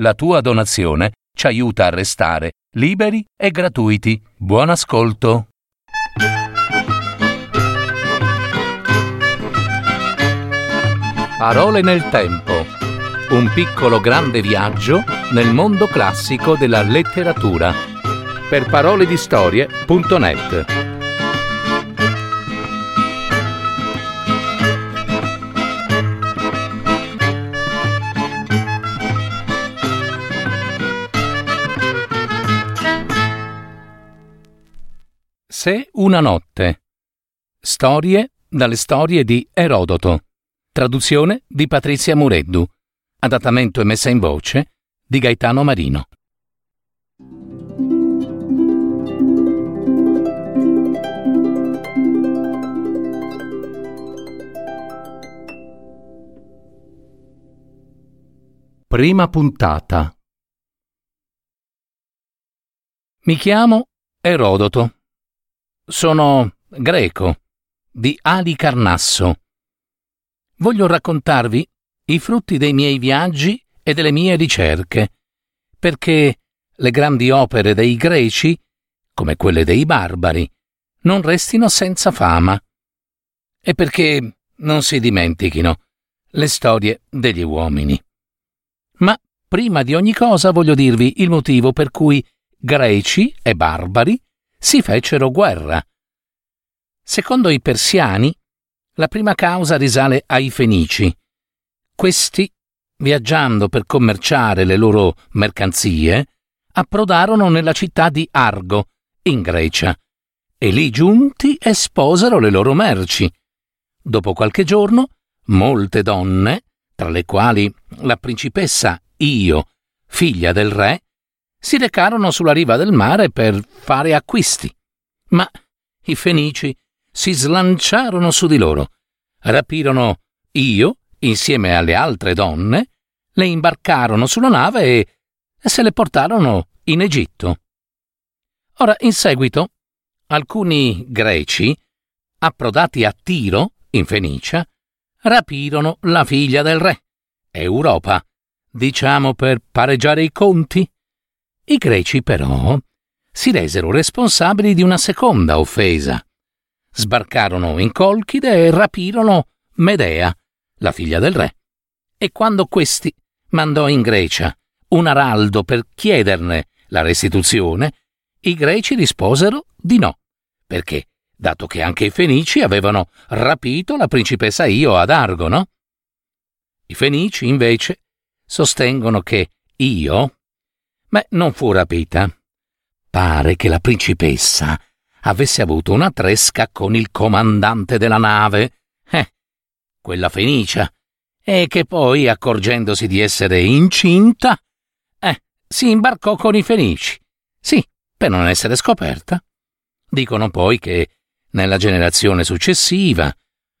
La tua donazione ci aiuta a restare liberi e gratuiti. Buon ascolto. Parole nel tempo. Un piccolo grande viaggio nel mondo classico della letteratura. Per paroledistorie.net. Se una notte. Storie dalle storie di Erodoto. Traduzione di Patrizia Mureddu. Adattamento e messa in voce di Gaetano Marino. Prima puntata. Mi chiamo Erodoto. Sono greco, di Ali Carnasso. Voglio raccontarvi i frutti dei miei viaggi e delle mie ricerche, perché le grandi opere dei greci, come quelle dei barbari, non restino senza fama, e perché non si dimentichino le storie degli uomini. Ma prima di ogni cosa voglio dirvi il motivo per cui greci e barbari si fecero guerra. Secondo i persiani, la prima causa risale ai fenici. Questi, viaggiando per commerciare le loro mercanzie, approdarono nella città di Argo, in Grecia, e lì giunti esposero le loro merci. Dopo qualche giorno, molte donne, tra le quali la principessa Io, figlia del re, si recarono sulla riva del mare per fare acquisti. Ma i fenici si slanciarono su di loro, rapirono io insieme alle altre donne, le imbarcarono sulla nave e se le portarono in Egitto. Ora, in seguito, alcuni greci, approdati a Tiro, in Fenicia, rapirono la figlia del re, Europa, diciamo per pareggiare i conti. I greci, però, si resero responsabili di una seconda offesa. Sbarcarono in Colchide e rapirono Medea, la figlia del re. E quando questi mandò in Grecia un araldo per chiederne la restituzione, i greci risposero di no, perché, dato che anche i fenici avevano rapito la principessa Io ad Argo, no? I fenici, invece, sostengono che Io, ma non fu rapita. Pare che la principessa avesse avuto una tresca con il comandante della nave, eh, quella Fenicia, e che poi, accorgendosi di essere incinta, eh, si imbarcò con i Fenici. Sì, per non essere scoperta. Dicono poi che nella generazione successiva,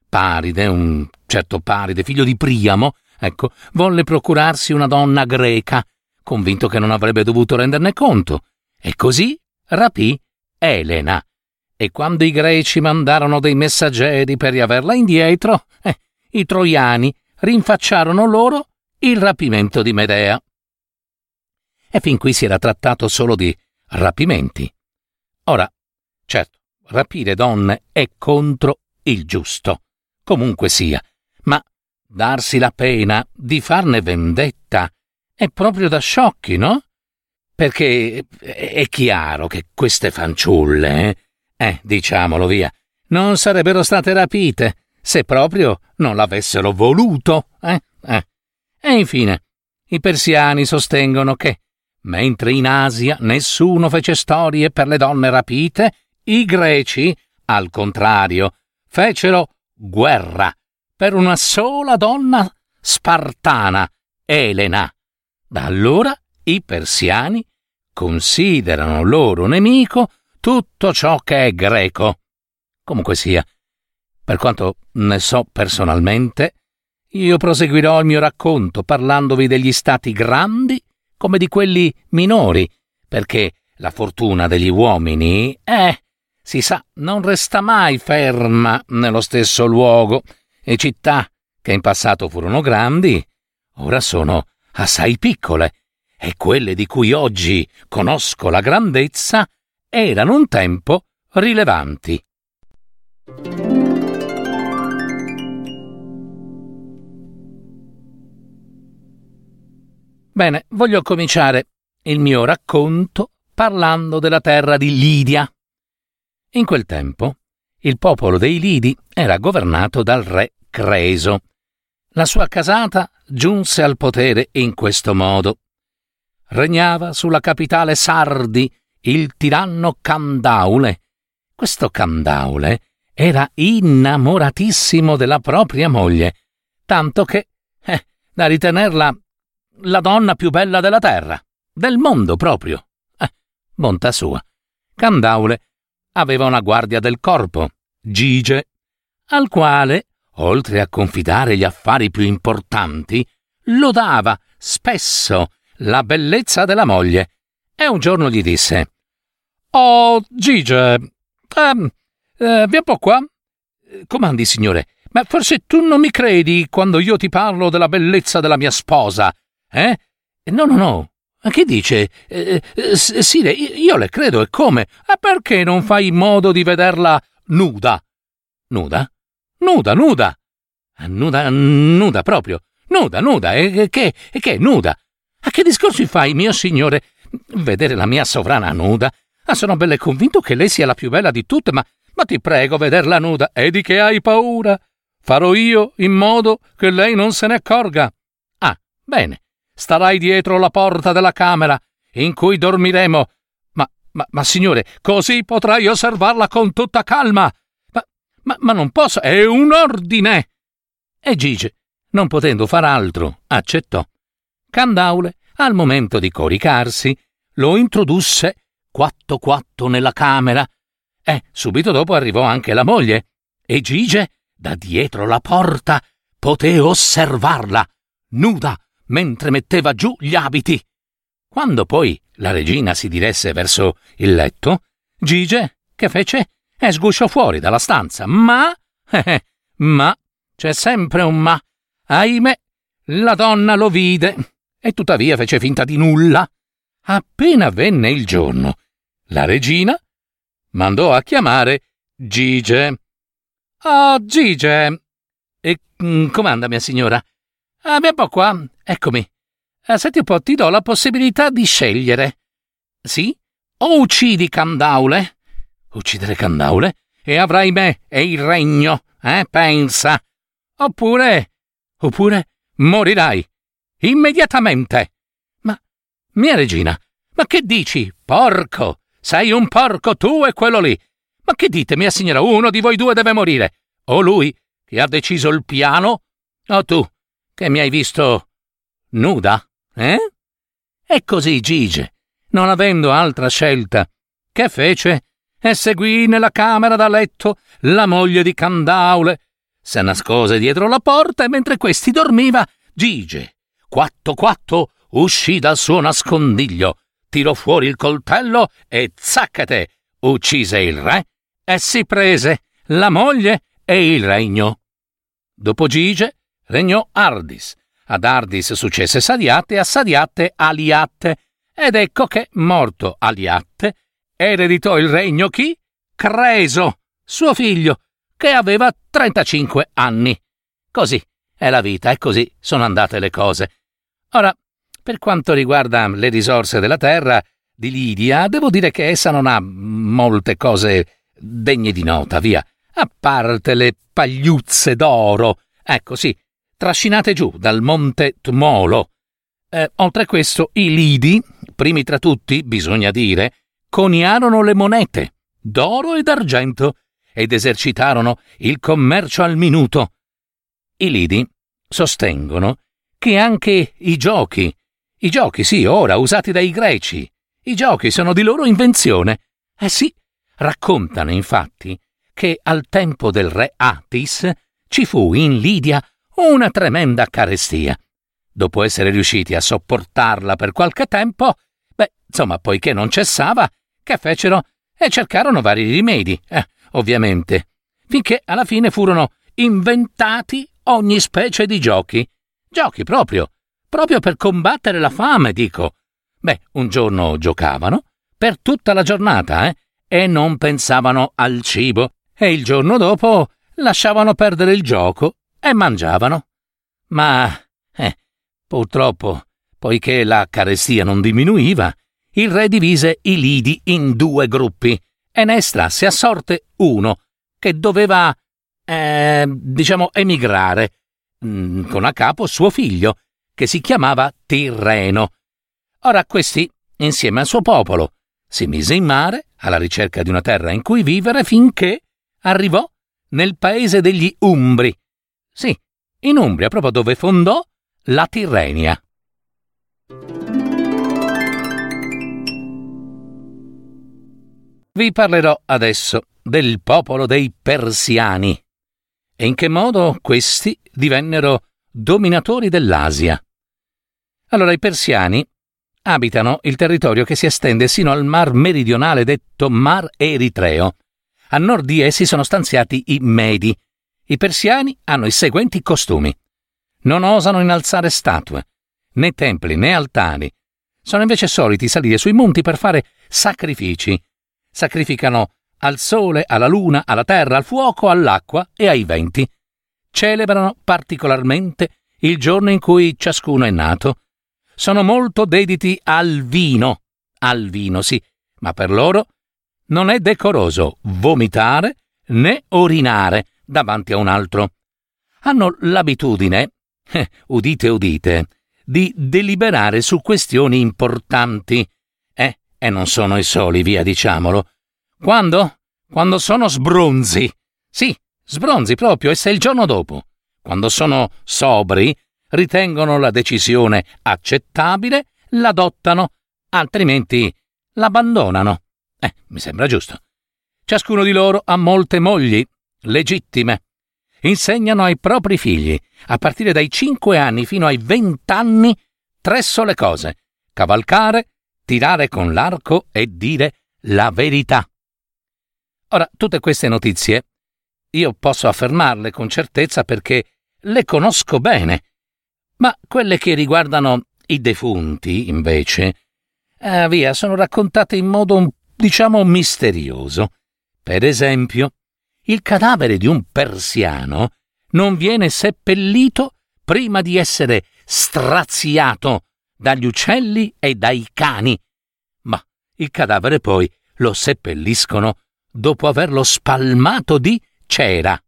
Paride, un certo Paride, figlio di Priamo, ecco, volle procurarsi una donna greca convinto che non avrebbe dovuto renderne conto, e così rapì Elena. E quando i greci mandarono dei messaggeri per riaverla indietro, eh, i troiani rinfacciarono loro il rapimento di Medea. E fin qui si era trattato solo di rapimenti. Ora, certo, rapire donne è contro il giusto, comunque sia, ma darsi la pena di farne vendetta è proprio da sciocchi, no? Perché è chiaro che queste fanciulle, eh, eh, diciamolo via, non sarebbero state rapite se proprio non l'avessero voluto, eh? eh. E infine, i persiani sostengono che, mentre in Asia nessuno fece storie per le donne rapite, i greci, al contrario, fecero guerra per una sola donna spartana, Elena. Da allora i persiani considerano loro nemico tutto ciò che è greco. Comunque sia, per quanto ne so personalmente, io proseguirò il mio racconto parlandovi degli stati grandi come di quelli minori, perché la fortuna degli uomini, eh, si sa, non resta mai ferma nello stesso luogo, e città che in passato furono grandi, ora sono assai piccole e quelle di cui oggi conosco la grandezza erano un tempo rilevanti. Bene, voglio cominciare il mio racconto parlando della terra di Lidia. In quel tempo il popolo dei Lidi era governato dal re Creso. La sua casata giunse al potere in questo modo. Regnava sulla capitale Sardi il tiranno Candaule. Questo Candaule era innamoratissimo della propria moglie, tanto che, eh, da ritenerla la donna più bella della terra, del mondo proprio. Eh, bontà sua. Candaule aveva una guardia del corpo, Gige, al quale, oltre a confidare gli affari più importanti, lodava spesso la bellezza della moglie e un giorno gli disse Oh, Gige, ehm, eh, un po' qua. Comandi, signore, ma forse tu non mi credi quando io ti parlo della bellezza della mia sposa, eh? No, no, no. Che dice? Eh, eh, sì, io le credo, e come? E perché non fai modo di vederla nuda? Nuda? Nuda, nuda! Nuda, nuda proprio. Nuda, nuda. E che? E che? Nuda? A che discorsi fai, mio signore? Vedere la mia sovrana nuda? Ah, sono belle convinto che lei sia la più bella di tutte, ma, ma ti prego, vederla nuda. E di che hai paura? Farò io in modo che lei non se ne accorga. Ah, bene starai dietro la porta della camera in cui dormiremo. Ma, ma, ma signore, così potrai osservarla con tutta calma. Ma, ma, non posso, è un ordine. E Gigi, non potendo far altro, accettò. Candaule, al momento di coricarsi, lo introdusse quatto quatto nella camera. E subito dopo arrivò anche la moglie. E Gige, da dietro la porta, poté osservarla, nuda, mentre metteva giù gli abiti. Quando poi la regina si diresse verso il letto, Gige, che fece? E sgusciò fuori dalla stanza, ma... Eh, eh, ma... C'è sempre un ma. Ahimè, la donna lo vide e tuttavia fece finta di nulla. Appena venne il giorno, la regina mandò a chiamare Gige. Oh, Gige! E mm, comanda, mia signora? Ah, un po' qua. Eccomi. Ah, senti un po', ti do la possibilità di scegliere. Sì? O uccidi Candaule? Uccidere Candaule? E avrai me e il regno, eh? Pensa. Oppure... Oppure morirai. Immediatamente. Ma... Mia regina, ma che dici? Porco! Sei un porco tu e quello lì. Ma che dite, mia signora? Uno di voi due deve morire. O lui, che ha deciso il piano, o tu, che mi hai visto nuda, eh? E così Gige, non avendo altra scelta, che fece? E seguì nella camera da letto la moglie di Candaule. Se nascose dietro la porta e mentre questi dormiva, Gige, quatto quatto, uscì dal suo nascondiglio, tirò fuori il coltello e zaccate, uccise il re e si prese la moglie e il regno. Dopo Gige regnò Ardis. Ad Ardis successe Sadiate a Sadiate Aliatte. Ed ecco che, morto Aliatte, ereditò il regno chi? Creso, suo figlio, che aveva 35 anni. Così è la vita e così sono andate le cose. Ora, per quanto riguarda le risorse della terra di Lidia, devo dire che essa non ha molte cose degne di nota, via, a parte le pagliuzze d'oro. Ecco, sì, trascinate giù dal monte Tmolo. Eh, oltre a questo, i lidi, primi tra tutti, bisogna dire, coniarono le monete, d'oro e d'argento, ed esercitarono il commercio al minuto. I lidi sostengono che anche i giochi, i giochi sì, ora usati dai greci, i giochi sono di loro invenzione. Eh sì, raccontano infatti che al tempo del re Atis ci fu in Lidia una tremenda carestia. Dopo essere riusciti a sopportarla per qualche tempo, beh, insomma, poiché non cessava, che fecero? E cercarono vari rimedi, eh, ovviamente, finché alla fine furono inventati ogni specie di giochi. Giochi proprio, proprio per combattere la fame, dico. Beh, un giorno giocavano per tutta la giornata, eh? E non pensavano al cibo. E il giorno dopo lasciavano perdere il gioco e mangiavano. Ma, eh, purtroppo, poiché la carestia non diminuiva, il re divise i lidi in due gruppi e ne estrasse a sorte uno che doveva, eh, diciamo, emigrare, mm, con a capo suo figlio, che si chiamava Tirreno. Ora questi, insieme al suo popolo, si mise in mare alla ricerca di una terra in cui vivere finché arrivò nel paese degli Umbri. Sì, in Umbria, proprio dove fondò la Tirrenia. Vi parlerò adesso del popolo dei Persiani e in che modo questi divennero dominatori dell'Asia. Allora i Persiani abitano il territorio che si estende sino al mar meridionale detto Mar Eritreo. A nord di essi sono stanziati i Medi. I persiani hanno i seguenti costumi. Non osano innalzare statue, né templi né altari. Sono invece soliti salire sui monti per fare sacrifici. Sacrificano al sole, alla luna, alla terra, al fuoco, all'acqua e ai venti. Celebrano particolarmente il giorno in cui ciascuno è nato sono molto dediti al vino. Al vino, sì, ma per loro non è decoroso vomitare né orinare davanti a un altro. Hanno l'abitudine, eh, udite udite, di deliberare su questioni importanti. E non sono i soli, via diciamolo. Quando? Quando sono sbronzi. Sì, sbronzi proprio, e se il giorno dopo, quando sono sobri, ritengono la decisione accettabile, l'adottano, altrimenti l'abbandonano. Eh, mi sembra giusto. Ciascuno di loro ha molte mogli, legittime. Insegnano ai propri figli, a partire dai cinque anni fino ai vent'anni, tre sole cose: cavalcare, tirare con l'arco e dire la verità. Ora, tutte queste notizie io posso affermarle con certezza perché le conosco bene ma quelle che riguardano i defunti, invece, eh, via, sono raccontate in modo, diciamo, misterioso. Per esempio, il cadavere di un persiano non viene seppellito prima di essere straziato dagli uccelli e dai cani, ma il cadavere poi lo seppelliscono dopo averlo spalmato di cera.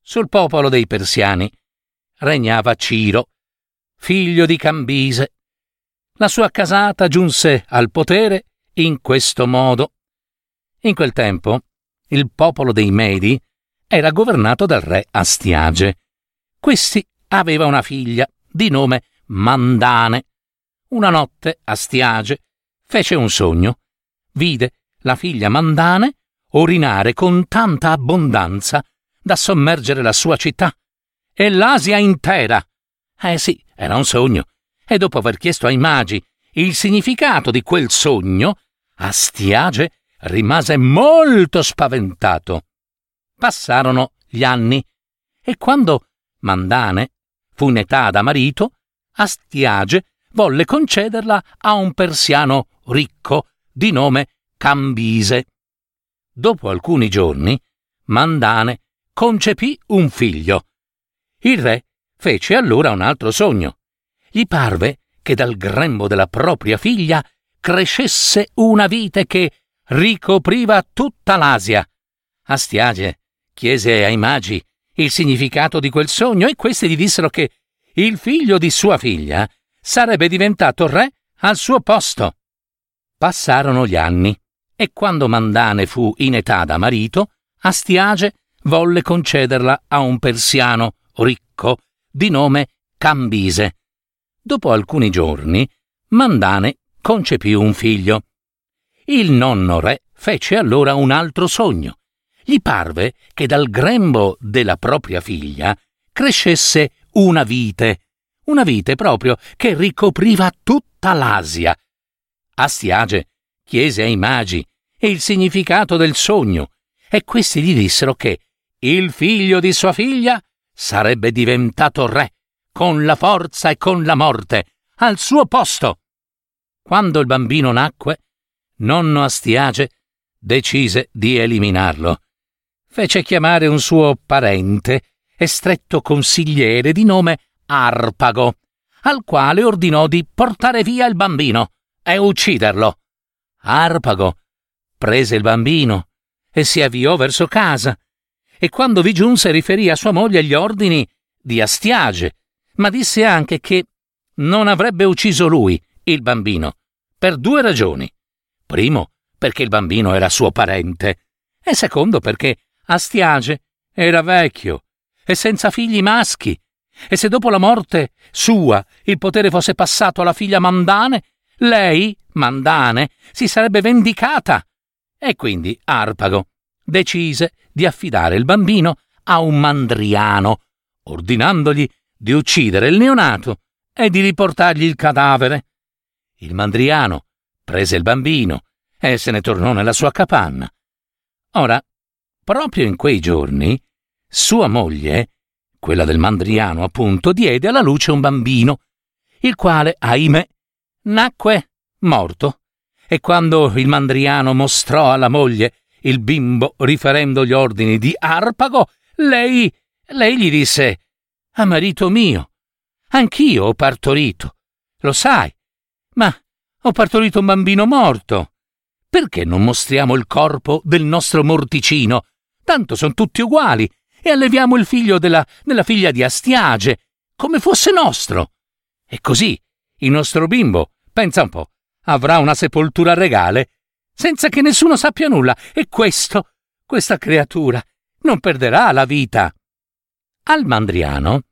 Sul popolo dei persiani regnava Ciro, figlio di Cambise. La sua casata giunse al potere in questo modo. In quel tempo il popolo dei Medi era governato dal re Astiage. Questi aveva una figlia di nome Mandane. Una notte Astiage fece un sogno. Vide la figlia Mandane orinare con tanta abbondanza da sommergere la sua città e l'Asia intera. Eh sì, era un sogno. E dopo aver chiesto ai magi il significato di quel sogno, Astiage rimase molto spaventato. Passarono gli anni e quando Mandane fu in età da marito, Astiage volle concederla a un persiano ricco di nome Cambise. Dopo alcuni giorni, Mandane concepì un figlio il re fece allora un altro sogno. Gli parve che dal grembo della propria figlia crescesse una vite che ricopriva tutta l'Asia. Astiage chiese ai magi il significato di quel sogno e questi gli dissero che il figlio di sua figlia sarebbe diventato re al suo posto. Passarono gli anni e quando Mandane fu in età da marito, Astiage volle concederla a un persiano ricco, di nome Cambise. Dopo alcuni giorni, Mandane concepì un figlio. Il nonno re fece allora un altro sogno. Gli parve che dal grembo della propria figlia crescesse una vite, una vite proprio che ricopriva tutta l'Asia. Astiage chiese ai magi il significato del sogno e questi gli dissero che il figlio di sua figlia sarebbe diventato re, con la forza e con la morte, al suo posto. Quando il bambino nacque, nonno Astiage decise di eliminarlo. Fece chiamare un suo parente e stretto consigliere di nome Arpago, al quale ordinò di portare via il bambino e ucciderlo. Arpago prese il bambino e si avviò verso casa, e quando vi giunse riferì a sua moglie gli ordini di Astiage, ma disse anche che non avrebbe ucciso lui, il bambino, per due ragioni. Primo, perché il bambino era suo parente, e secondo perché Astiage era vecchio e senza figli maschi, e se dopo la morte sua il potere fosse passato alla figlia Mandane, lei, Mandane, si sarebbe vendicata. E quindi Arpago decise di affidare il bambino a un mandriano, ordinandogli di uccidere il neonato e di riportargli il cadavere. Il mandriano prese il bambino e se ne tornò nella sua capanna. Ora, proprio in quei giorni, sua moglie, quella del mandriano appunto, diede alla luce un bambino, il quale, ahimè, nacque morto. E quando il mandriano mostrò alla moglie il bimbo riferendo gli ordini di Arpago, lei, lei gli disse: Ah, marito mio, anch'io ho partorito, lo sai, ma ho partorito un bambino morto. Perché non mostriamo il corpo del nostro morticino? Tanto sono tutti uguali, e alleviamo il figlio della, della figlia di Astiage, come fosse nostro. E così il nostro bimbo, pensa un po', avrà una sepoltura regale senza che nessuno sappia nulla, e questo, questa creatura, non perderà la vita. Al mandriano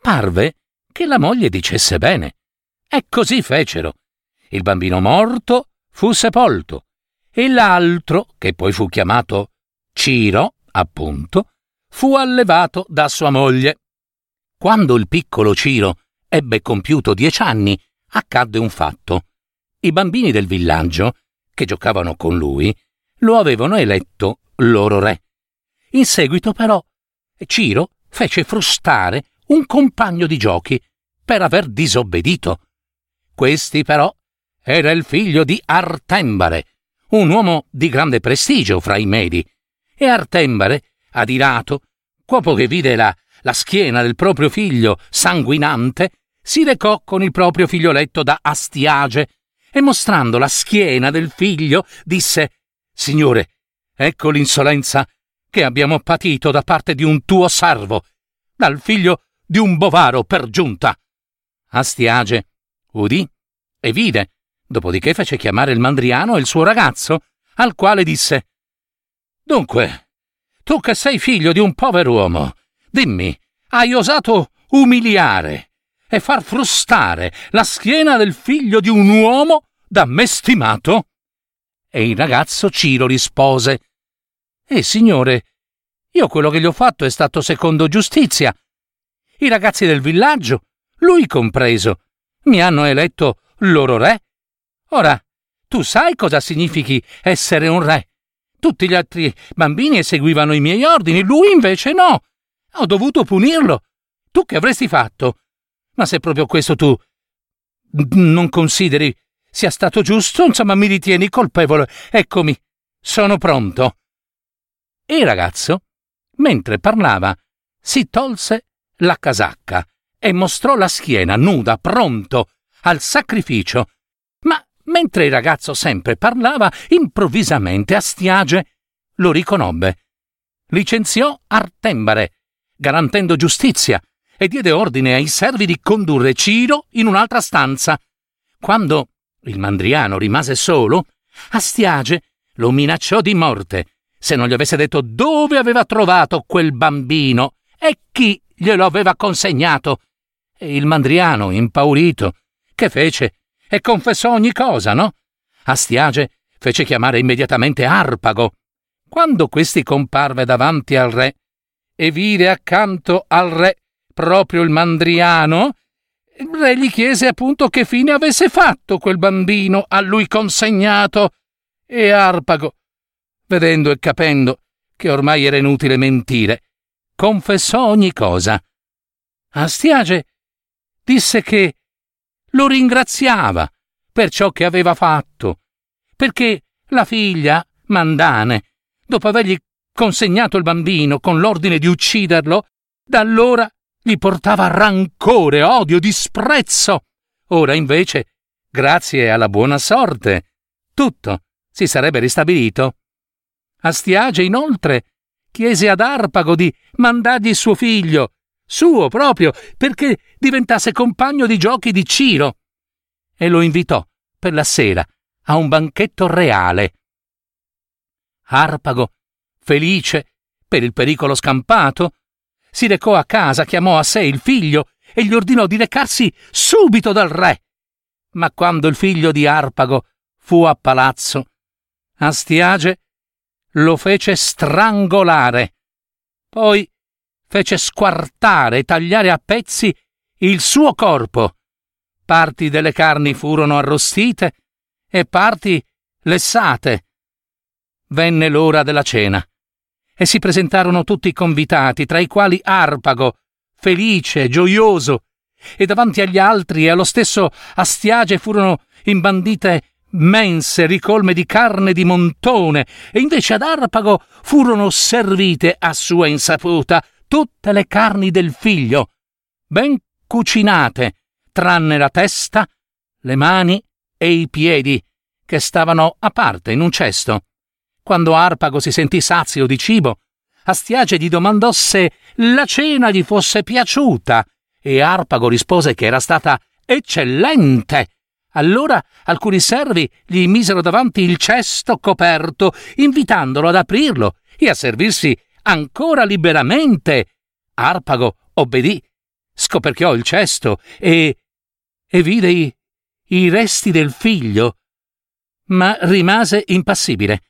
parve che la moglie dicesse bene, e così fecero. Il bambino morto fu sepolto, e l'altro, che poi fu chiamato Ciro, appunto, fu allevato da sua moglie. Quando il piccolo Ciro ebbe compiuto dieci anni, accadde un fatto. I bambini del villaggio che giocavano con lui, lo avevano eletto loro re. In seguito, però, Ciro fece frustare un compagno di giochi per aver disobbedito. Questi, però, era il figlio di Artembare, un uomo di grande prestigio fra i Medi, e Artembare, adirato, dopo che vide la, la schiena del proprio figlio sanguinante, si recò con il proprio figlioletto da Astiage e mostrando la schiena del figlio disse Signore, ecco l'insolenza che abbiamo patito da parte di un tuo servo, dal figlio di un bovaro per giunta. Astiage udì e vide, dopodiché fece chiamare il mandriano e il suo ragazzo, al quale disse Dunque, tu che sei figlio di un pover'uomo, dimmi, hai osato umiliare e far frustare la schiena del figlio di un uomo da me stimato? E il ragazzo Ciro rispose Eh, signore, io quello che gli ho fatto è stato secondo giustizia. I ragazzi del villaggio, lui compreso, mi hanno eletto loro re. Ora, tu sai cosa significhi essere un re. Tutti gli altri bambini eseguivano i miei ordini, lui invece no. Ho dovuto punirlo. Tu che avresti fatto? Ma se proprio questo tu non consideri sia stato giusto, insomma mi ritieni colpevole. Eccomi, sono pronto. E il ragazzo, mentre parlava, si tolse la casacca e mostrò la schiena nuda, pronto al sacrificio. Mentre il ragazzo sempre parlava, improvvisamente Astiage lo riconobbe. Licenziò Artembare, garantendo giustizia, e diede ordine ai servi di condurre Ciro in un'altra stanza. Quando il mandriano rimase solo, Astiage lo minacciò di morte se non gli avesse detto dove aveva trovato quel bambino e chi glielo aveva consegnato. E il mandriano, impaurito, che fece? E confessò ogni cosa, no? Astiage fece chiamare immediatamente Arpago. Quando questi comparve davanti al re e vide accanto al re proprio il mandriano, il re gli chiese appunto che fine avesse fatto quel bambino a lui consegnato, e Arpago, vedendo e capendo che ormai era inutile mentire, confessò ogni cosa. Astiage disse che lo ringraziava per ciò che aveva fatto, perché la figlia, Mandane, dopo avergli consegnato il bambino con l'ordine di ucciderlo, da allora gli portava rancore, odio, disprezzo. Ora invece, grazie alla buona sorte, tutto si sarebbe ristabilito. Astiage, inoltre, chiese ad Arpago di mandargli suo figlio, suo proprio, perché diventasse compagno di giochi di Ciro, e lo invitò per la sera a un banchetto reale. Arpago, felice per il pericolo scampato, si recò a casa, chiamò a sé il figlio e gli ordinò di recarsi subito dal re. Ma quando il figlio di Arpago fu a palazzo, Astiage lo fece strangolare. Poi fece squartare e tagliare a pezzi il suo corpo. Parti delle carni furono arrostite e parti lessate. Venne l'ora della cena e si presentarono tutti i convitati, tra i quali Arpago, felice, gioioso, e davanti agli altri e allo stesso Astiage furono imbandite mense ricolme di carne di montone, e invece ad Arpago furono servite a sua insaputa tutte le carni del figlio, ben cucinate, tranne la testa, le mani e i piedi, che stavano a parte in un cesto. Quando Arpago si sentì sazio di cibo, Astiage gli domandò se la cena gli fosse piaciuta, e Arpago rispose che era stata eccellente. Allora alcuni servi gli misero davanti il cesto coperto, invitandolo ad aprirlo e a servirsi ancora liberamente. Arpago obbedì, scoperchiò il cesto e. e vide i, i resti del figlio, ma rimase impassibile.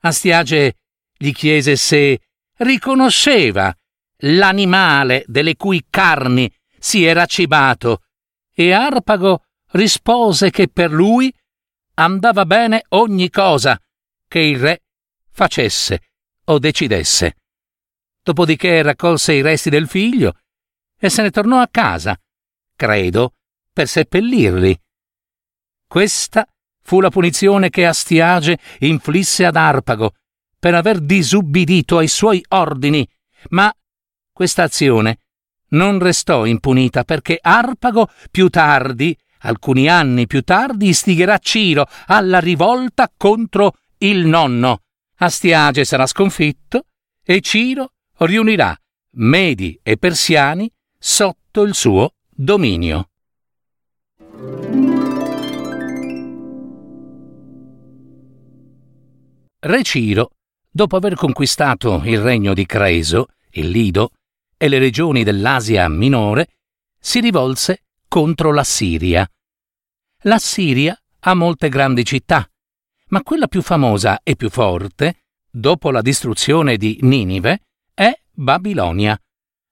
Astiage gli chiese se riconosceva l'animale delle cui carni si era cibato, e Arpago rispose che per lui andava bene ogni cosa che il re facesse o decidesse. Dopodiché raccolse i resti del figlio e se ne tornò a casa, credo, per seppellirli. Questa fu la punizione che Astiage inflisse ad Arpago per aver disubbidito ai suoi ordini, ma questa azione non restò impunita perché Arpago più tardi, alcuni anni più tardi, istigherà Ciro alla rivolta contro il nonno. Astiage sarà sconfitto e Ciro riunirà Medi e Persiani sotto il suo dominio. Re Ciro, dopo aver conquistato il regno di Creso, il Lido e le regioni dell'Asia minore, si rivolse contro la Siria. La Siria ha molte grandi città, ma quella più famosa e più forte, dopo la distruzione di Ninive, è Babilonia.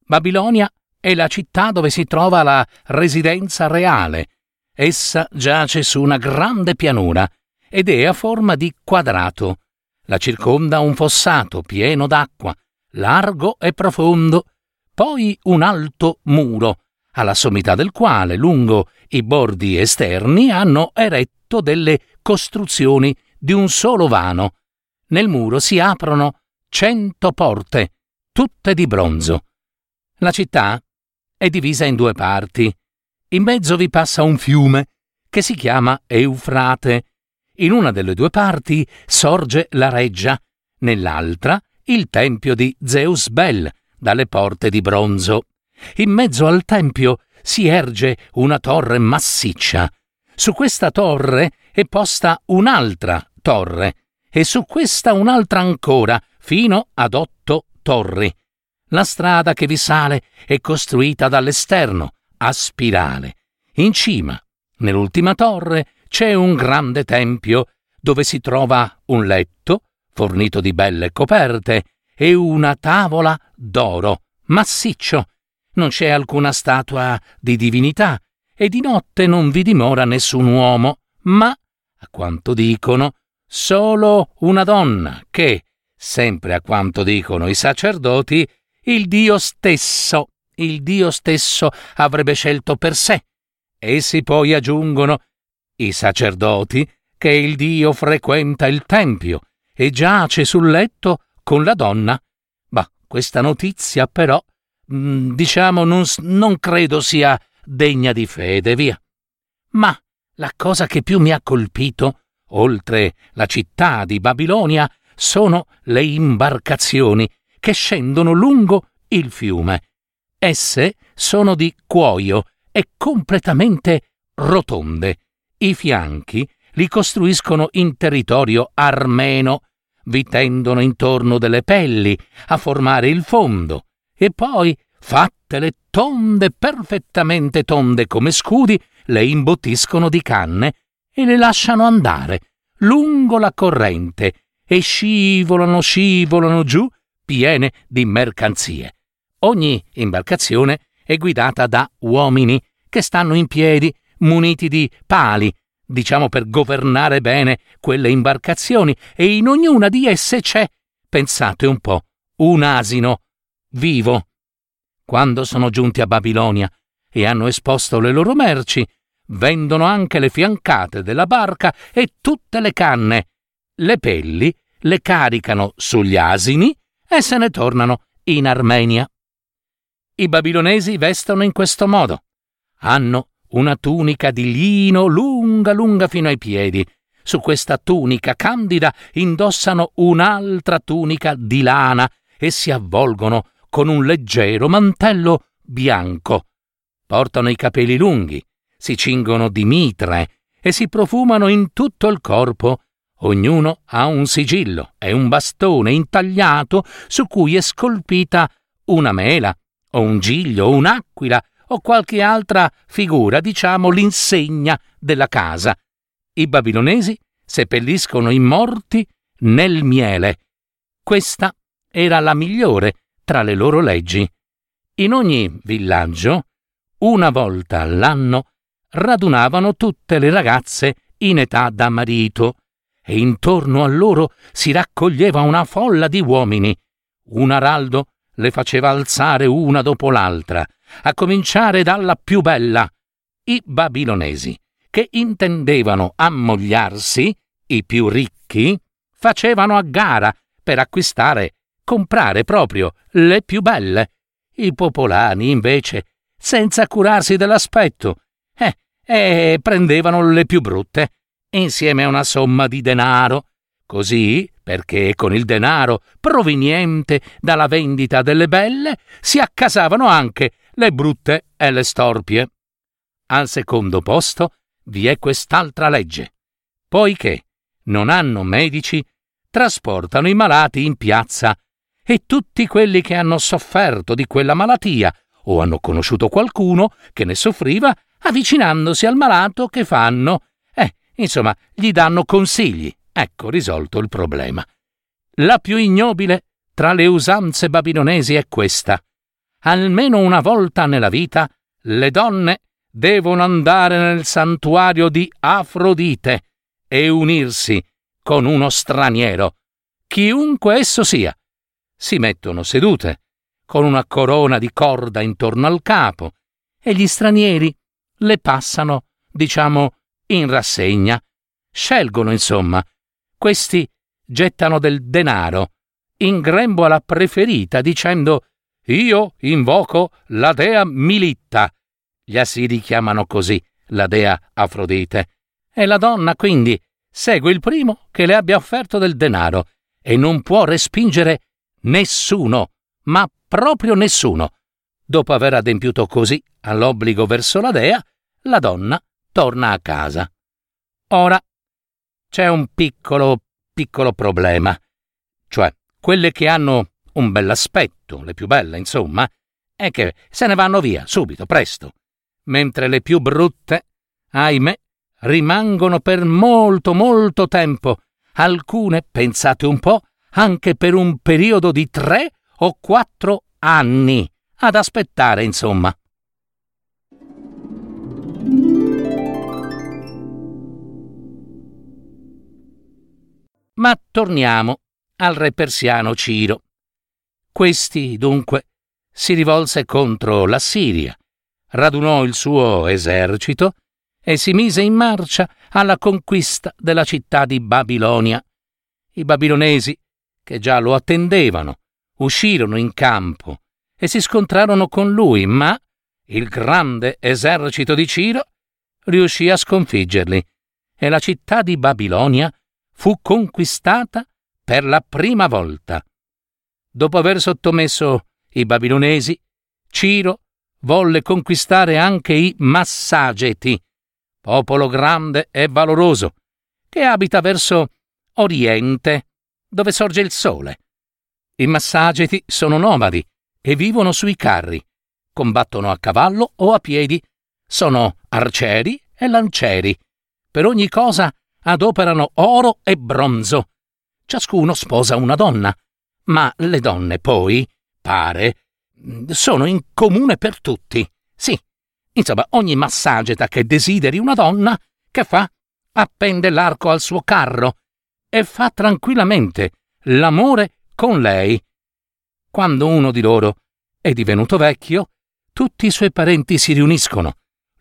Babilonia è la città dove si trova la residenza reale. Essa giace su una grande pianura ed è a forma di quadrato. La circonda un fossato pieno d'acqua, largo e profondo, poi un alto muro, alla sommità del quale, lungo i bordi esterni, hanno eretto delle costruzioni di un solo vano. Nel muro si aprono cento porte, tutte di bronzo. La città è divisa in due parti. In mezzo vi passa un fiume che si chiama Eufrate. In una delle due parti sorge la reggia, nell'altra il tempio di Zeus Bel, dalle porte di bronzo. In mezzo al tempio si erge una torre massiccia. Su questa torre è posta un'altra torre, e su questa un'altra ancora, fino ad otto torri. La strada che vi sale è costruita dall'esterno, a spirale. In cima, nell'ultima torre, c'è un grande tempio dove si trova un letto, fornito di belle coperte, e una tavola d'oro, massiccio. Non c'è alcuna statua di divinità, e di notte non vi dimora nessun uomo, ma, a quanto dicono, solo una donna che, sempre a quanto dicono i sacerdoti, il Dio stesso, il Dio stesso avrebbe scelto per sé. Essi poi aggiungono i sacerdoti che il Dio frequenta il Tempio e giace sul letto con la donna. Ma questa notizia però, mm, diciamo, non, non credo sia degna di fede, via. Ma la cosa che più mi ha colpito, oltre la città di Babilonia, sono le imbarcazioni che scendono lungo il fiume. Esse sono di cuoio e completamente rotonde. I fianchi li costruiscono in territorio armeno, vi tendono intorno delle pelli a formare il fondo e poi, fattele tonde, perfettamente tonde come scudi, le imbottiscono di canne e le lasciano andare lungo la corrente e scivolano, scivolano giù piene di mercanzie. Ogni imbarcazione è guidata da uomini che stanno in piedi, muniti di pali, diciamo per governare bene quelle imbarcazioni, e in ognuna di esse c'è, pensate un po', un asino vivo. Quando sono giunti a Babilonia e hanno esposto le loro merci, vendono anche le fiancate della barca e tutte le canne. Le pelli le caricano sugli asini e se ne tornano in Armenia. I babilonesi vestono in questo modo. Hanno una tunica di lino lunga lunga fino ai piedi. Su questa tunica candida indossano un'altra tunica di lana e si avvolgono con un leggero mantello bianco. Portano i capelli lunghi, si cingono di mitre e si profumano in tutto il corpo. Ognuno ha un sigillo e un bastone intagliato su cui è scolpita una mela, o un giglio, o un'aquila, o qualche altra figura, diciamo l'insegna della casa. I babilonesi seppelliscono i morti nel miele. Questa era la migliore tra le loro leggi. In ogni villaggio, una volta all'anno, radunavano tutte le ragazze in età da marito, e intorno a loro si raccoglieva una folla di uomini. Un araldo le faceva alzare una dopo l'altra, a cominciare dalla più bella, i babilonesi, che intendevano ammogliarsi, i più ricchi, facevano a gara per acquistare, comprare proprio le più belle. I popolani, invece, senza curarsi dell'aspetto, eh, eh, prendevano le più brutte, insieme a una somma di denaro. Così, perché con il denaro proveniente dalla vendita delle belle si accasavano anche le brutte e le storpie. Al secondo posto vi è quest'altra legge. Poiché non hanno medici, trasportano i malati in piazza e tutti quelli che hanno sofferto di quella malattia o hanno conosciuto qualcuno che ne soffriva, avvicinandosi al malato che fanno, insomma, gli danno consigli. Ecco risolto il problema. La più ignobile tra le usanze babilonesi è questa almeno una volta nella vita, le donne devono andare nel santuario di Afrodite e unirsi con uno straniero, chiunque esso sia. Si mettono sedute, con una corona di corda intorno al capo, e gli stranieri le passano, diciamo, in rassegna. Scelgono, insomma. Questi gettano del denaro in grembo alla preferita, dicendo io invoco la dea Militta. Gli assiri chiamano così la dea Afrodite. E la donna, quindi, segue il primo che le abbia offerto del denaro e non può respingere nessuno, ma proprio nessuno. Dopo aver adempiuto così all'obbligo verso la dea, la donna torna a casa. Ora c'è un piccolo, piccolo problema, cioè quelle che hanno un bell'aspetto, le più belle, insomma, è che se ne vanno via subito, presto, mentre le più brutte, ahimè, rimangono per molto, molto tempo, alcune, pensate un po', anche per un periodo di tre o quattro anni, ad aspettare, insomma. Ma torniamo al re persiano Ciro. Questi, dunque, si rivolse contro la Siria, radunò il suo esercito e si mise in marcia alla conquista della città di Babilonia. I babilonesi, che già lo attendevano, uscirono in campo e si scontrarono con lui, ma il grande esercito di Ciro riuscì a sconfiggerli e la città di Babilonia fu conquistata per la prima volta. Dopo aver sottomesso i babilonesi, Ciro volle conquistare anche i Massageti, popolo grande e valoroso, che abita verso Oriente, dove sorge il sole. I Massageti sono nomadi e vivono sui carri, combattono a cavallo o a piedi, sono arcieri e lancieri. Per ogni cosa adoperano oro e bronzo. Ciascuno sposa una donna, ma le donne poi, pare, sono in comune per tutti. Sì, insomma, ogni massageta che desideri una donna, che fa? Appende l'arco al suo carro e fa tranquillamente l'amore con lei. Quando uno di loro è divenuto vecchio, tutti i suoi parenti si riuniscono,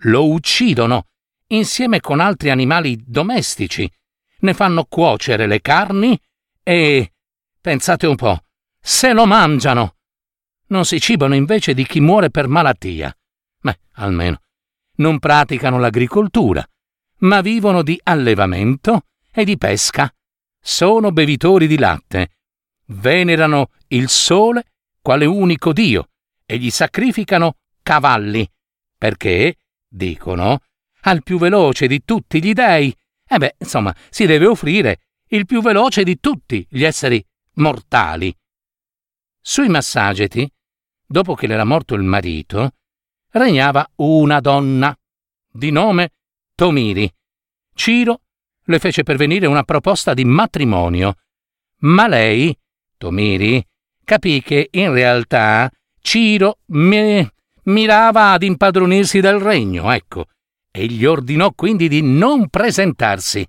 lo uccidono, insieme con altri animali domestici, ne fanno cuocere le carni e, pensate un po', se lo mangiano. Non si cibano invece di chi muore per malattia. Beh, almeno, non praticano l'agricoltura, ma vivono di allevamento e di pesca. Sono bevitori di latte. Venerano il sole quale unico Dio e gli sacrificano cavalli, perché, dicono, al più veloce di tutti gli dei, e beh, insomma, si deve offrire il più veloce di tutti gli esseri mortali. Sui Massageti, dopo che le era morto il marito, regnava una donna, di nome Tomiri. Ciro le fece pervenire una proposta di matrimonio, ma lei, Tomiri, capì che in realtà Ciro mi- mirava ad impadronirsi del regno, ecco, e gli ordinò quindi di non presentarsi.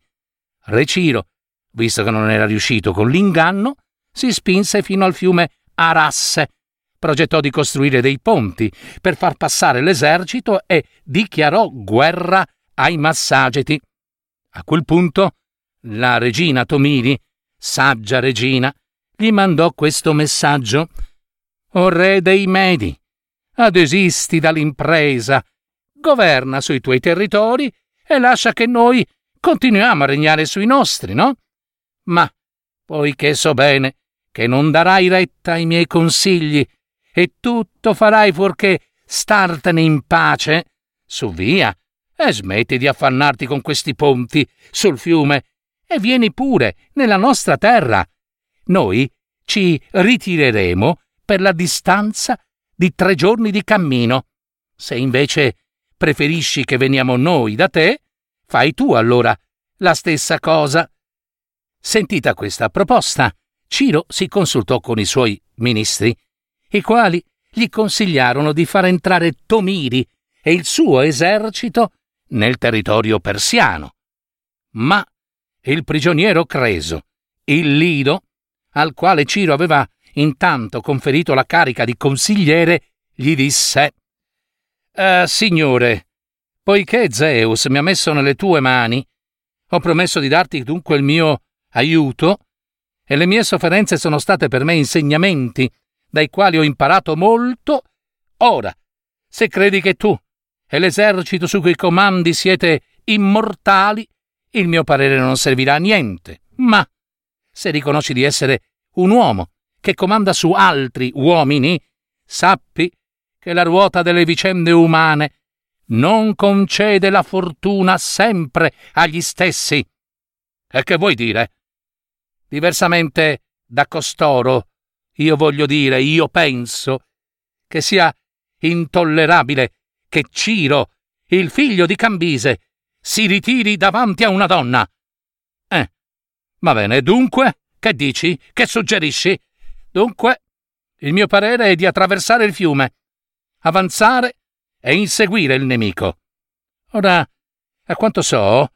Re Ciro, visto che non era riuscito con l'inganno, si spinse fino al fiume Arasse, progettò di costruire dei ponti per far passare l'esercito e dichiarò guerra ai Massageti. A quel punto la regina Tomiri, saggia regina, gli mandò questo messaggio. O re dei Medi, adesisti dall'impresa, governa sui tuoi territori e lascia che noi continuiamo a regnare sui nostri, no? Ma, poiché so bene che non darai retta ai miei consigli e tutto farai fuorché startene in pace, su via e smetti di affannarti con questi ponti sul fiume e vieni pure nella nostra terra. Noi ci ritireremo per la distanza di tre giorni di cammino. Se invece preferisci che veniamo noi da te, fai tu allora la stessa cosa. Sentita questa proposta, Ciro si consultò con i suoi ministri, i quali gli consigliarono di far entrare Tomiri e il suo esercito nel territorio persiano. Ma il prigioniero Creso, il Lido, al quale Ciro aveva intanto conferito la carica di consigliere, gli disse eh, Signore, poiché Zeus mi ha messo nelle tue mani, ho promesso di darti dunque il mio aiuto, e le mie sofferenze sono state per me insegnamenti, dai quali ho imparato molto. Ora, se credi che tu e l'esercito su cui comandi siete immortali, il mio parere non servirà a niente. Ma se riconosci di essere un uomo che comanda su altri uomini, sappi che la ruota delle vicende umane non concede la fortuna sempre agli stessi. E che vuoi dire? Diversamente da costoro, io voglio dire, io penso che sia intollerabile che Ciro, il figlio di Cambise, si ritiri davanti a una donna. Eh, va bene, dunque, che dici? Che suggerisci? Dunque, il mio parere è di attraversare il fiume, avanzare e inseguire il nemico. Ora, a quanto so,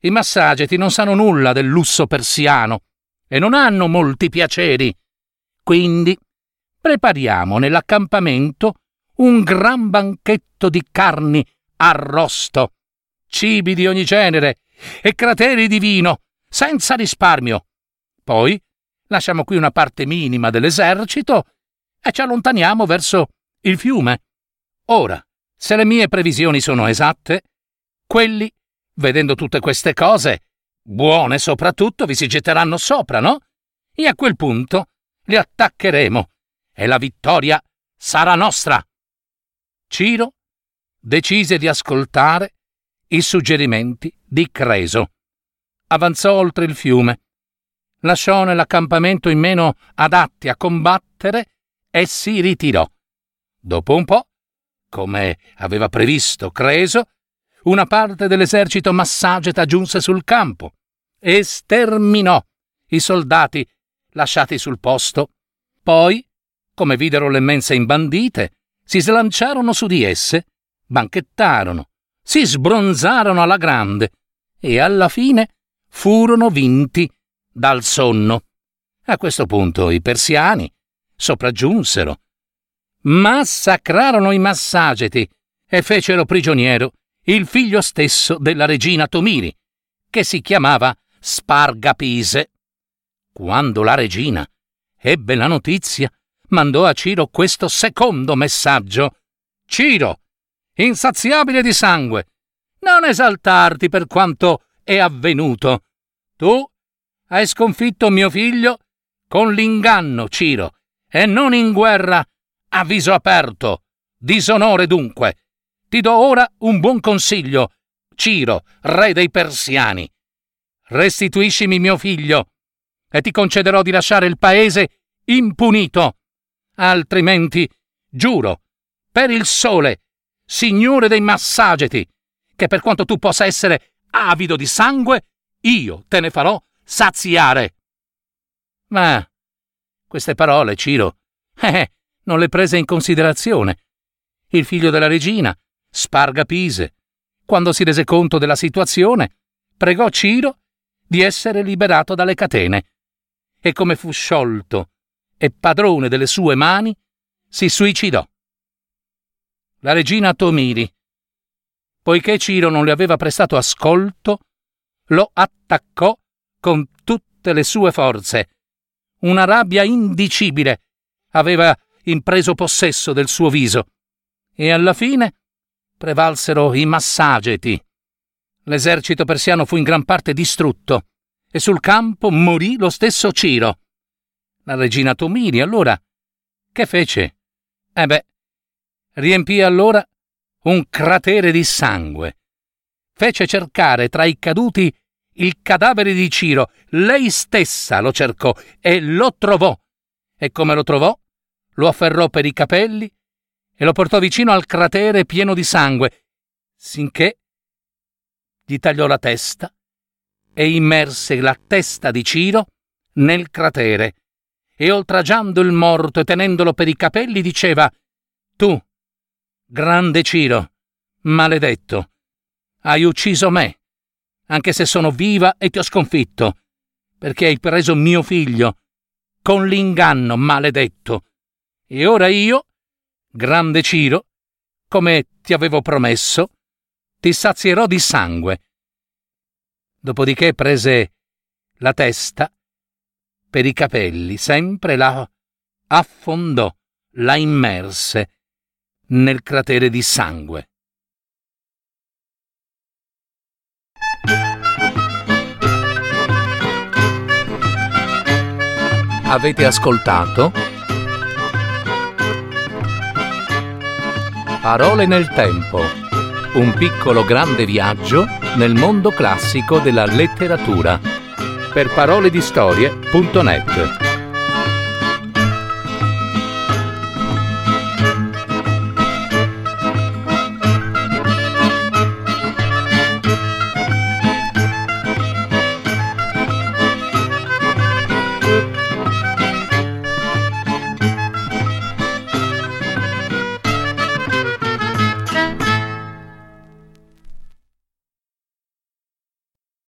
i massageti non sanno nulla del lusso persiano e non hanno molti piaceri. Quindi prepariamo nell'accampamento un gran banchetto di carni arrosto cibi di ogni genere e crateri di vino, senza risparmio. Poi lasciamo qui una parte minima dell'esercito e ci allontaniamo verso il fiume. Ora, se le mie previsioni sono esatte, quelli, vedendo tutte queste cose, buone soprattutto, vi si getteranno sopra, no? E a quel punto li attaccheremo e la vittoria sarà nostra. Ciro decise di ascoltare i suggerimenti di Creso. Avanzò oltre il fiume, lasciò nell'accampamento i meno adatti a combattere e si ritirò. Dopo un po', come aveva previsto Creso, una parte dell'esercito massageta giunse sul campo e sterminò i soldati lasciati sul posto. Poi, come videro le mense imbandite, si slanciarono su di esse, banchettarono, si sbronzarono alla grande e alla fine furono vinti dal sonno. A questo punto i persiani sopraggiunsero, massacrarono i massageti e fecero prigioniero il figlio stesso della regina Tomiri, che si chiamava Spargapise. Quando la regina ebbe la notizia, mandò a Ciro questo secondo messaggio. Ciro, insaziabile di sangue, non esaltarti per quanto è avvenuto. Tu hai sconfitto mio figlio con l'inganno, Ciro, e non in guerra a viso aperto. Disonore dunque. Ti do ora un buon consiglio, Ciro, re dei persiani. Restituiscimi mio figlio e ti concederò di lasciare il paese impunito. Altrimenti, giuro, per il sole, signore dei massageti, che per quanto tu possa essere avido di sangue, io te ne farò saziare. Ma queste parole, Ciro, eh, non le prese in considerazione. Il figlio della regina, Sparga Pise, quando si rese conto della situazione, pregò Ciro di essere liberato dalle catene e come fu sciolto e padrone delle sue mani, si suicidò. La regina Tomiri, poiché Ciro non le aveva prestato ascolto, lo attaccò con tutte le sue forze. Una rabbia indicibile aveva impreso possesso del suo viso e alla fine prevalsero i massageti L'esercito persiano fu in gran parte distrutto e sul campo morì lo stesso Ciro. La regina Tomiri allora che fece? Eh beh, riempì allora un cratere di sangue. Fece cercare tra i caduti il cadavere di Ciro. Lei stessa lo cercò e lo trovò. E come lo trovò? Lo afferrò per i capelli e lo portò vicino al cratere pieno di sangue, sinché gli tagliò la testa e immerse la testa di Ciro nel cratere e oltraggiando il morto e tenendolo per i capelli diceva Tu, grande Ciro, maledetto, hai ucciso me, anche se sono viva e ti ho sconfitto, perché hai preso mio figlio, con l'inganno, maledetto. E ora io, grande Ciro, come ti avevo promesso, ti sazierò di sangue. Dopodiché prese la testa per i capelli, sempre la affondò, la immerse nel cratere di sangue. Avete ascoltato? Parole nel tempo un piccolo grande viaggio nel mondo classico della letteratura. Per paroledistorie.net